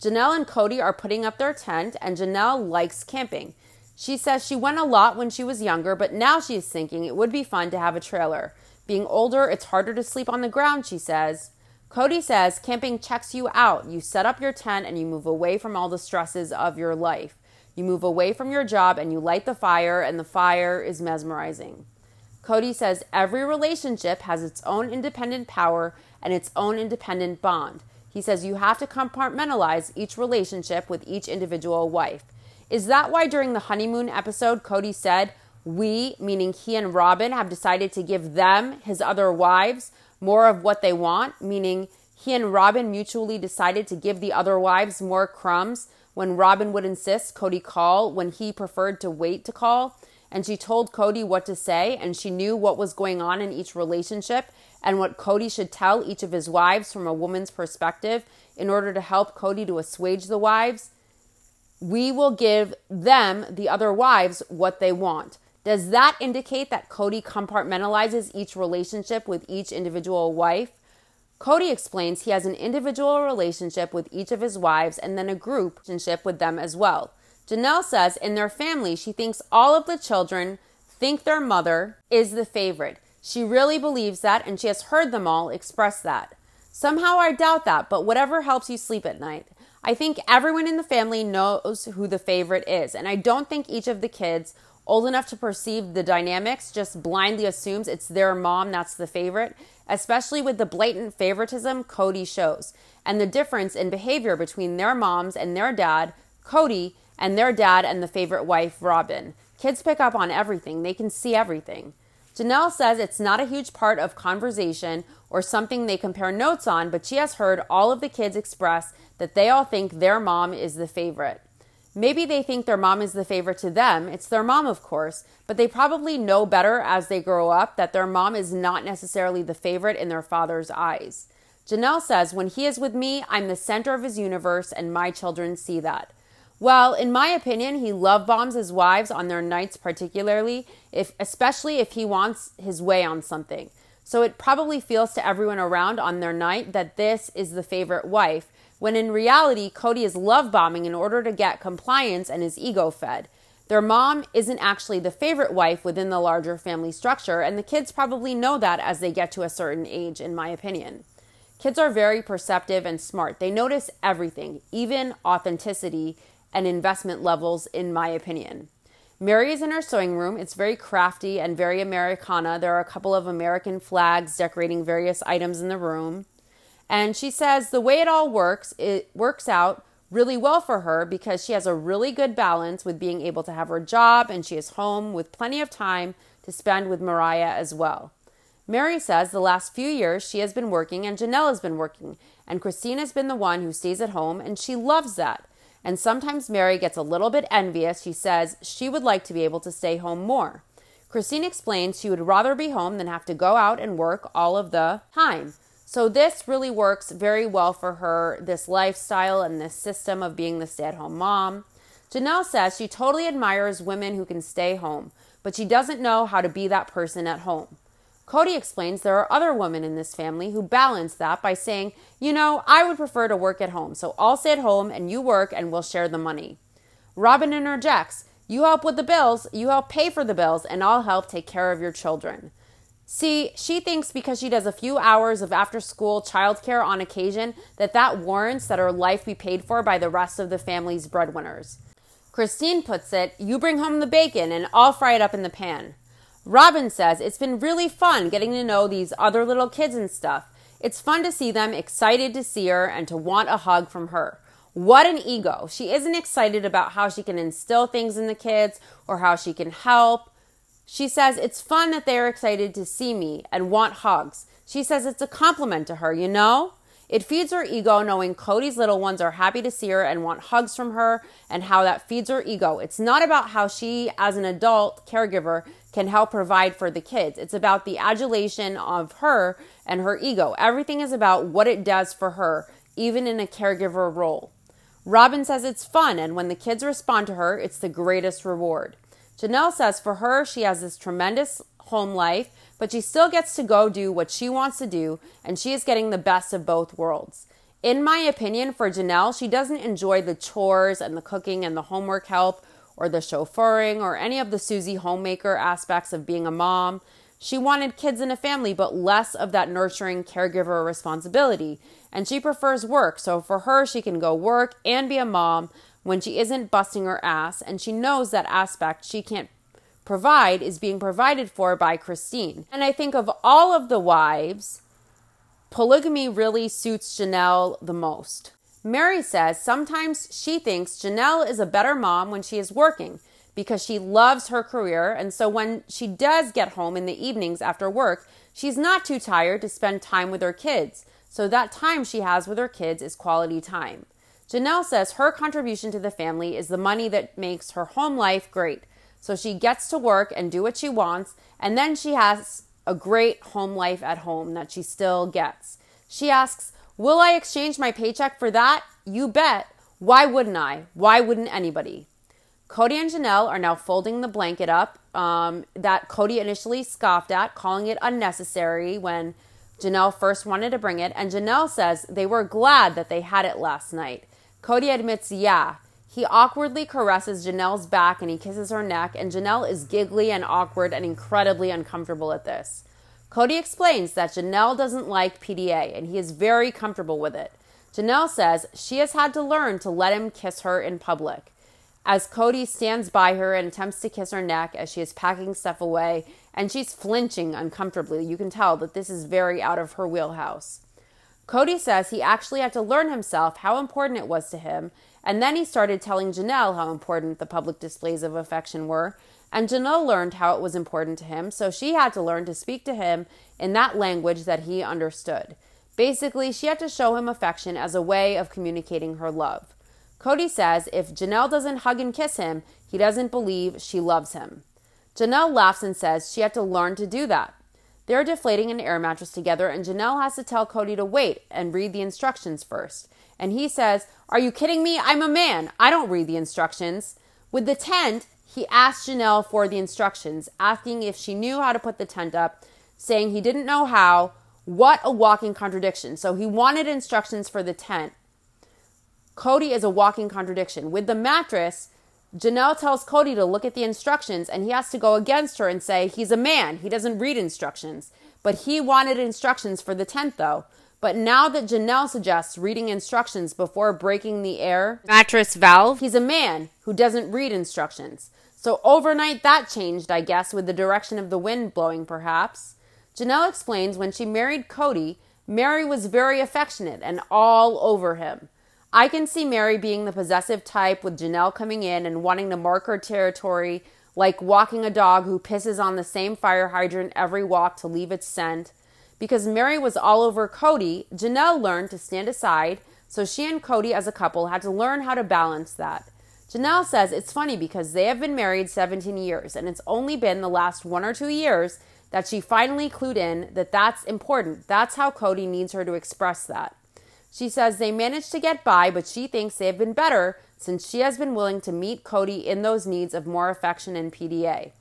Janelle and Kody are putting up their tent, and Janelle likes camping. She says she went a lot when she was younger, but now she is thinking it would be fun to have a trailer. Being older, it's harder to sleep on the ground, she says. Kody says camping checks you out. You set up your tent and you move away from all the stresses of your life. You move away from your job and you light the fire, and the fire is mesmerizing. Kody says every relationship has its own independent power and its own independent bond. He says you have to compartmentalize each relationship with each individual wife. Is that why during the honeymoon episode, Kody said, We, meaning he and Robyn, have decided to give them, his other wives, more of what they want, meaning he and Robyn mutually decided to give the other wives more crumbs when Robyn would insist Kody call when he preferred to wait to call? And she told Kody what to say, and she knew what was going on in each relationship, and what Kody should tell each of his wives from a woman's perspective in order to help Kody to assuage the wives, we will give them, the other wives, what they want. Does that indicate that Kody compartmentalizes each relationship with each individual wife? Kody explains he has an individual relationship with each of his wives and then a group relationship with them as well. Janelle says in their family, she thinks all of the children think their mother is the favorite. She really believes that, and she has heard them all express that. Somehow I doubt that, but whatever helps you sleep at night. I think everyone in the family knows who the favorite is, and I don't think each of the kids old enough to perceive the dynamics just blindly assumes it's their mom that's the favorite, especially with the blatant favoritism Kody shows and the difference in behavior between their moms and their dad, Kody, and their dad and the favorite wife, Robyn. Kids pick up on everything, they can see everything. Janelle says it's not a huge part of conversation or something they compare notes on, but she has heard all of the kids express that they all think their mom is the favorite. Maybe they think their mom is the favorite to them. It's their mom, of course, but they probably know better as they grow up that their mom is not necessarily the favorite in their father's eyes. Janelle says, When he is with me, I'm the center of his universe, and my children see that. Well, in my opinion, he love bombs his wives on their nights, particularly if, especially if he wants his way on something. So it probably feels to everyone around on their night that this is the favorite wife, when in reality, Kody is love bombing in order to get compliance and his ego fed. Their mom isn't actually the favorite wife within the larger family structure, and the kids probably know that as they get to a certain age, in my opinion. Kids are very perceptive and smart. They notice everything, even authenticity and investment levels, in my opinion. Meri is in her sewing room. It's very crafty and very Americana. There are a couple of American flags decorating various items in the room. And she says the way it all works, it works out really well for her because she has a really good balance with being able to have her job and she is home with plenty of time to spend with Mariah as well. Meri says the last few years she has been working and Janelle has been working, and Christine has been the one who stays at home, and she loves that. And sometimes Meri gets a little bit envious. She says she would like to be able to stay home more. Christine explains she would rather be home than have to go out and work all of the time. So, this really works very well for her, this lifestyle and this system of being the stay at home mom. Janelle says she totally admires women who can stay home, but she doesn't know how to be that person at home. Kody explains there are other women in this family who balance that by saying, you know, I would prefer to work at home, so I'll stay at home and you work and we'll share the money. Robyn interjects, you help with the bills, you help pay for the bills, and I'll help take care of your children. See, she thinks because she does a few hours of after school childcare on occasion that that warrants that her life be paid for by the rest of the family's breadwinners. Christine puts it, you bring home the bacon and I'll fry it up in the pan. Robyn says it's been really fun getting to know these other little kids and stuff. It's fun to see them excited to see her and to want a hug from her. What an ego. She isn't excited about how she can instill things in the kids or how she can help she says it's fun that they're excited to see me and want hugs. She says it's a compliment to her, you know? It feeds her ego knowing Kody's little ones are happy to see her and want hugs from her and how that feeds her ego. It's not about how she, as an adult caregiver, can help provide for the kids. It's about the adulation of her and her ego. Everything is about what it does for her, even in a caregiver role. Robyn says it's fun, and when the kids respond to her, it's the greatest reward. Janelle says for her, she has this tremendous home life, but she still gets to go do what she wants to do, and she is getting the best of both worlds. In my opinion, for Janelle, she doesn't enjoy the chores and the cooking and the homework help or the chauffeuring or any of the Susie homemaker aspects of being a mom. She wanted kids in a family, but less of that nurturing caregiver responsibility. And she prefers work. So for her, she can go work and be a mom, when she isn't busting her ass and she knows that aspect she can't provide is being provided for by Christine. And I think of all of the wives, polygamy really suits Janelle the most. Meri says sometimes she thinks Janelle is a better mom when she is working because she loves her career. And so when she does get home in the evenings after work, she's not too tired to spend time with her kids. So that time she has with her kids is quality time. Janelle says her contribution to the family is the money that makes her home life great. So she gets to work and do what she wants, and then she has a great home life at home that she still gets. She asks, Will I exchange my paycheck for that? You bet. Why wouldn't I? Why wouldn't anybody? Kody and Janelle are now folding the blanket up um, that Kody initially scoffed at, calling it unnecessary when Janelle first wanted to bring it. And Janelle says they were glad that they had it last night. Kody admits, yeah. He awkwardly caresses Janelle's back and he kisses her neck, and Janelle is giggly and awkward and incredibly uncomfortable at this. Kody explains that Janelle doesn't like PDA and he is very comfortable with it. Janelle says she has had to learn to let him kiss her in public. As Kody stands by her and attempts to kiss her neck as she is packing stuff away, and she's flinching uncomfortably, you can tell that this is very out of her wheelhouse. Kody says he actually had to learn himself how important it was to him, and then he started telling Janelle how important the public displays of affection were. And Janelle learned how it was important to him, so she had to learn to speak to him in that language that he understood. Basically, she had to show him affection as a way of communicating her love. Kody says if Janelle doesn't hug and kiss him, he doesn't believe she loves him. Janelle laughs and says she had to learn to do that. They're deflating an air mattress together, and Janelle has to tell Kody to wait and read the instructions first. And he says, Are you kidding me? I'm a man. I don't read the instructions. With the tent, he asked Janelle for the instructions, asking if she knew how to put the tent up, saying he didn't know how. What a walking contradiction. So he wanted instructions for the tent. Kody is a walking contradiction. With the mattress, Janelle tells Kody to look at the instructions and he has to go against her and say he's a man. He doesn't read instructions. But he wanted instructions for the tent though. But now that Janelle suggests reading instructions before breaking the air mattress valve, he's a man who doesn't read instructions. So overnight that changed, I guess, with the direction of the wind blowing, perhaps. Janelle explains when she married Kody, Meri was very affectionate and all over him. I can see Meri being the possessive type with Janelle coming in and wanting to mark her territory, like walking a dog who pisses on the same fire hydrant every walk to leave its scent. Because Meri was all over Kody, Janelle learned to stand aside, so she and Kody as a couple had to learn how to balance that. Janelle says it's funny because they have been married 17 years, and it's only been the last one or two years that she finally clued in that that's important. That's how Kody needs her to express that. She says they managed to get by, but she thinks they have been better since she has been willing to meet Kody in those needs of more affection and PDA.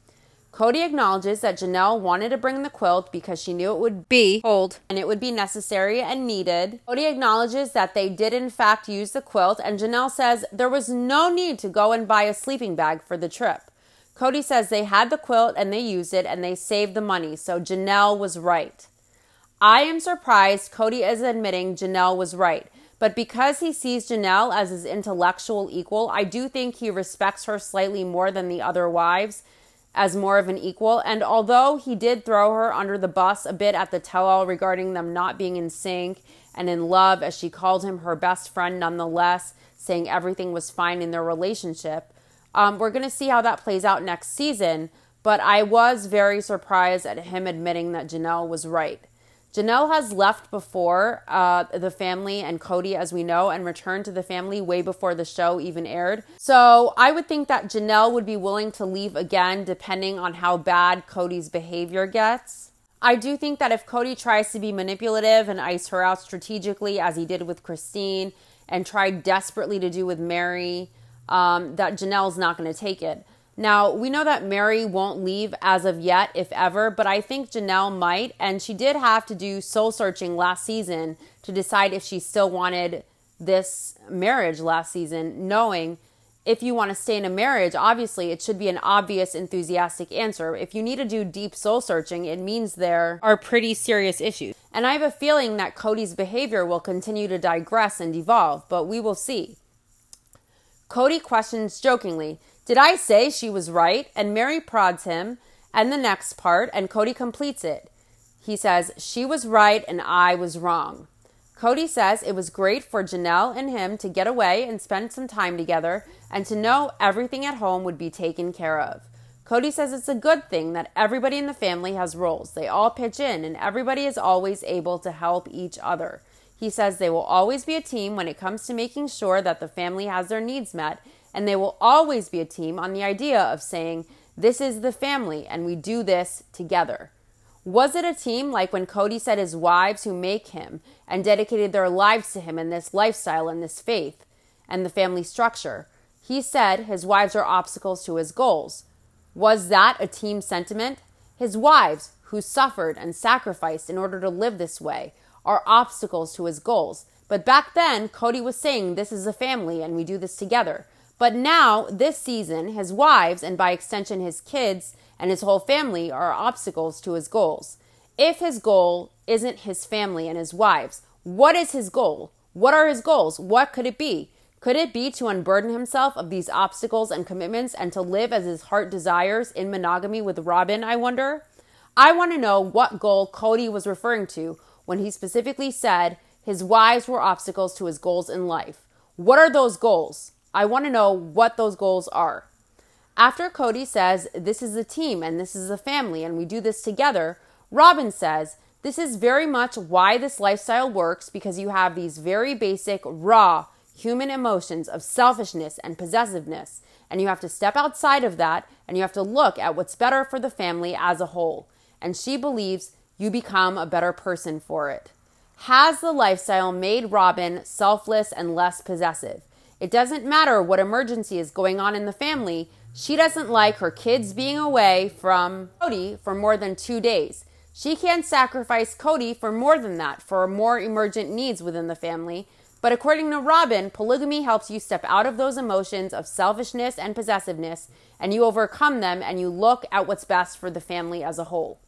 Kody acknowledges that Janelle wanted to bring the quilt because she knew it would be cold and it would be necessary and needed. Kody acknowledges that they did, in fact, use the quilt, and Janelle says there was no need to go and buy a sleeping bag for the trip. Kody says they had the quilt and they used it and they saved the money, so Janelle was right. I am surprised Kody is admitting Janelle was right, but because he sees Janelle as his intellectual equal, I do think he respects her slightly more than the other wives as more of an equal. And although he did throw her under the bus a bit at the tell all regarding them not being in sync and in love, as she called him her best friend nonetheless, saying everything was fine in their relationship, um, we're going to see how that plays out next season. But I was very surprised at him admitting that Janelle was right. Janelle has left before uh, the family and Kody, as we know, and returned to the family way before the show even aired. So I would think that Janelle would be willing to leave again, depending on how bad Kody's behavior gets. I do think that if Kody tries to be manipulative and ice her out strategically, as he did with Christine and tried desperately to do with Meri, um, that Janelle's not going to take it. Now, we know that Meri won't leave as of yet, if ever, but I think Janelle might. And she did have to do soul searching last season to decide if she still wanted this marriage last season, knowing if you want to stay in a marriage, obviously it should be an obvious, enthusiastic answer. If you need to do deep soul searching, it means there are pretty serious issues. And I have a feeling that Kody's behavior will continue to digress and evolve, but we will see. Kody questions jokingly did I say she was right? And Meri prods him, and the next part, and Kody completes it. He says, She was right and I was wrong. Kody says it was great for Janelle and him to get away and spend some time together and to know everything at home would be taken care of. Kody says it's a good thing that everybody in the family has roles. They all pitch in and everybody is always able to help each other. He says they will always be a team when it comes to making sure that the family has their needs met and they will always be a team on the idea of saying, This is the family and we do this together. Was it a team like when Kody said his wives who make him and dedicated their lives to him in this lifestyle and this faith and the family structure? He said his wives are obstacles to his goals. Was that a team sentiment? His wives, who suffered and sacrificed in order to live this way, are obstacles to his goals. But back then, Kody was saying, This is a family and we do this together. But now, this season, his wives, and by extension his kids and his whole family, are obstacles to his goals. If his goal isn't his family and his wives, what is his goal? What are his goals? What could it be? Could it be to unburden himself of these obstacles and commitments and to live as his heart desires in monogamy with Robyn, I wonder? I want to know what goal Kody was referring to when he specifically said his wives were obstacles to his goals in life. What are those goals? I want to know what those goals are. After Kody says, This is a team and this is a family and we do this together, Robyn says, This is very much why this lifestyle works because you have these very basic, raw human emotions of selfishness and possessiveness. And you have to step outside of that and you have to look at what's better for the family as a whole. And she believes you become a better person for it. Has the lifestyle made Robyn selfless and less possessive? It doesn't matter what emergency is going on in the family, she doesn't like her kids being away from Kody for more than two days. She can't sacrifice Kody for more than that, for more emergent needs within the family. But according to Robyn, polygamy helps you step out of those emotions of selfishness and possessiveness, and you overcome them and you look at what's best for the family as a whole.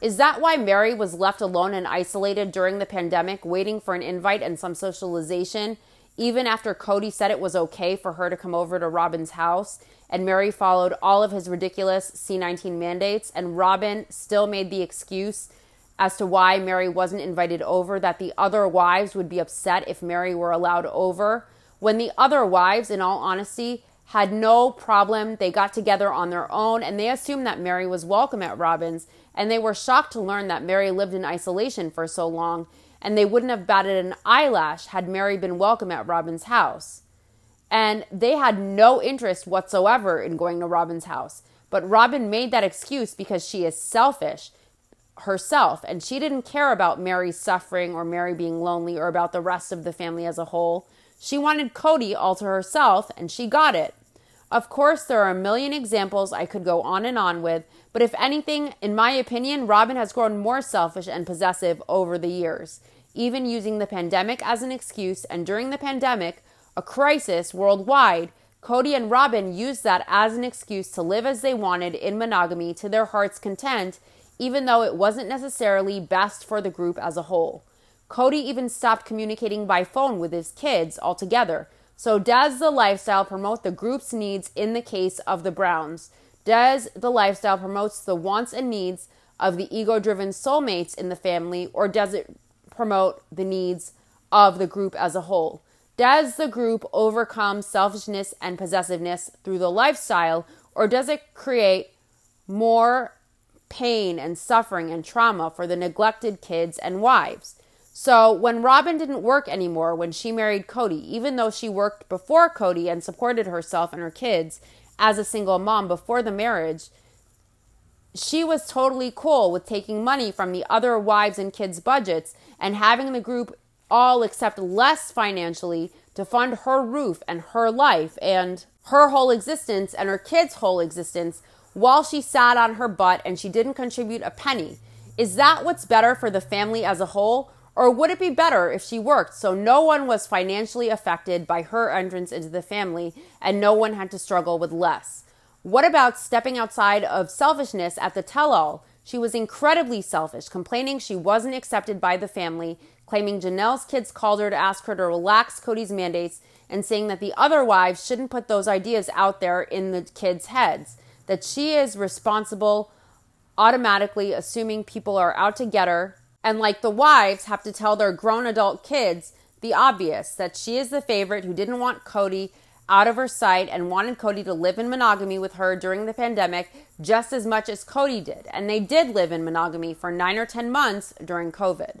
Is that why Meri was left alone and isolated during the pandemic, waiting for an invite and some socialization, even after Kody said it was okay for her to come over to Robyn's house? and Meri followed all of his ridiculous C19 mandates, and Robyn still made the excuse as to why Meri wasn't invited over that the other wives would be upset if Meri were allowed over. When the other wives, in all honesty, had no problem. They got together on their own and they assumed that Meri was welcome at Robyn's, and they were shocked to learn that Meri lived in isolation for so long, and they wouldn't have batted an eyelash had Meri been welcome at Robyn's house. And they had no interest whatsoever in going to Robyn's house. But Robyn made that excuse because she is selfish herself and she didn't care about Meri's suffering or Meri being lonely or about the rest of the family as a whole. She wanted Kody all to herself and she got it. Of course, there are a million examples I could go on and on with, but if anything, in my opinion, Robyn has grown more selfish and possessive over the years, even using the pandemic as an excuse. And during the pandemic, a crisis worldwide, Kody and Robyn used that as an excuse to live as they wanted in monogamy to their heart's content, even though it wasn't necessarily best for the group as a whole. Kody even stopped communicating by phone with his kids altogether. So, does the lifestyle promote the group's needs in the case of the Browns? Does the lifestyle promotes the wants and needs of the ego-driven soulmates in the family or does it promote the needs of the group as a whole? Does the group overcome selfishness and possessiveness through the lifestyle, or does it create more pain and suffering and trauma for the neglected kids and wives? So, when Robyn didn't work anymore when she married Kody, even though she worked before Kody and supported herself and her kids as a single mom before the marriage, she was totally cool with taking money from the other wives and kids' budgets and having the group all accept less financially to fund her roof and her life and her whole existence and her kids' whole existence while she sat on her butt and she didn't contribute a penny. Is that what's better for the family as a whole? Or would it be better if she worked so no one was financially affected by her entrance into the family and no one had to struggle with less? What about stepping outside of selfishness at the tell all? She was incredibly selfish, complaining she wasn't accepted by the family, claiming Janelle's kids called her to ask her to relax Kody's mandates and saying that the other wives shouldn't put those ideas out there in the kids' heads, that she is responsible automatically assuming people are out to get her, and like the wives have to tell their grown adult kids the obvious that she is the favorite who didn't want Kody out of her sight and wanted Kody to live in monogamy with her during the pandemic just as much as Kody did. And they did live in monogamy for nine or 10 months during COVID.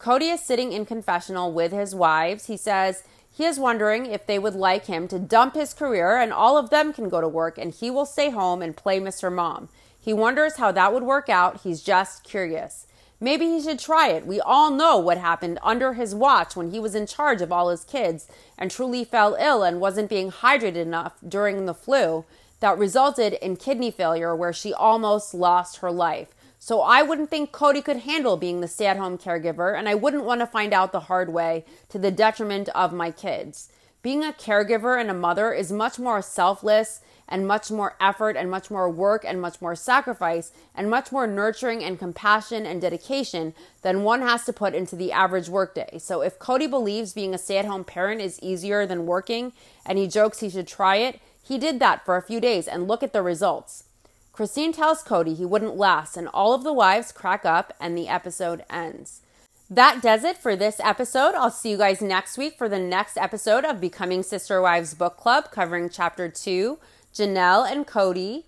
Kody is sitting in confessional with his wives. He says he is wondering if they would like him to dump his career and all of them can go to work and he will stay home and play Mr. Mom. He wonders how that would work out. He's just curious. Maybe he should try it. We all know what happened under his watch when he was in charge of all his kids and Truely fell ill and wasn't being hydrated enough during the flu that resulted in kidney failure where she almost lost her life. So I wouldn't think Kody could handle being the stay at home caregiver, and I wouldn't want to find out the hard way to the detriment of my kids. Being a caregiver and a mother is much more selfless and much more effort and much more work and much more sacrifice and much more nurturing and compassion and dedication than one has to put into the average workday. So if Kody believes being a stay at home parent is easier than working and he jokes he should try it, he did that for a few days and look at the results. Christine tells Kody he wouldn't last, and all of the wives crack up, and the episode ends. That does it for this episode. I'll see you guys next week for the next episode of Becoming Sister Wives Book Club, covering chapter two Janelle and Kody,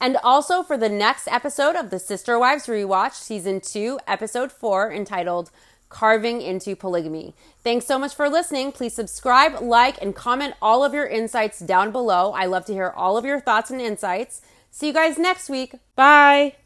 and also for the next episode of the Sister Wives Rewatch, Season 2, Episode 4, entitled Carving into Polygamy. Thanks so much for listening. Please subscribe, like, and comment all of your insights down below. I love to hear all of your thoughts and insights. See you guys next week. Bye.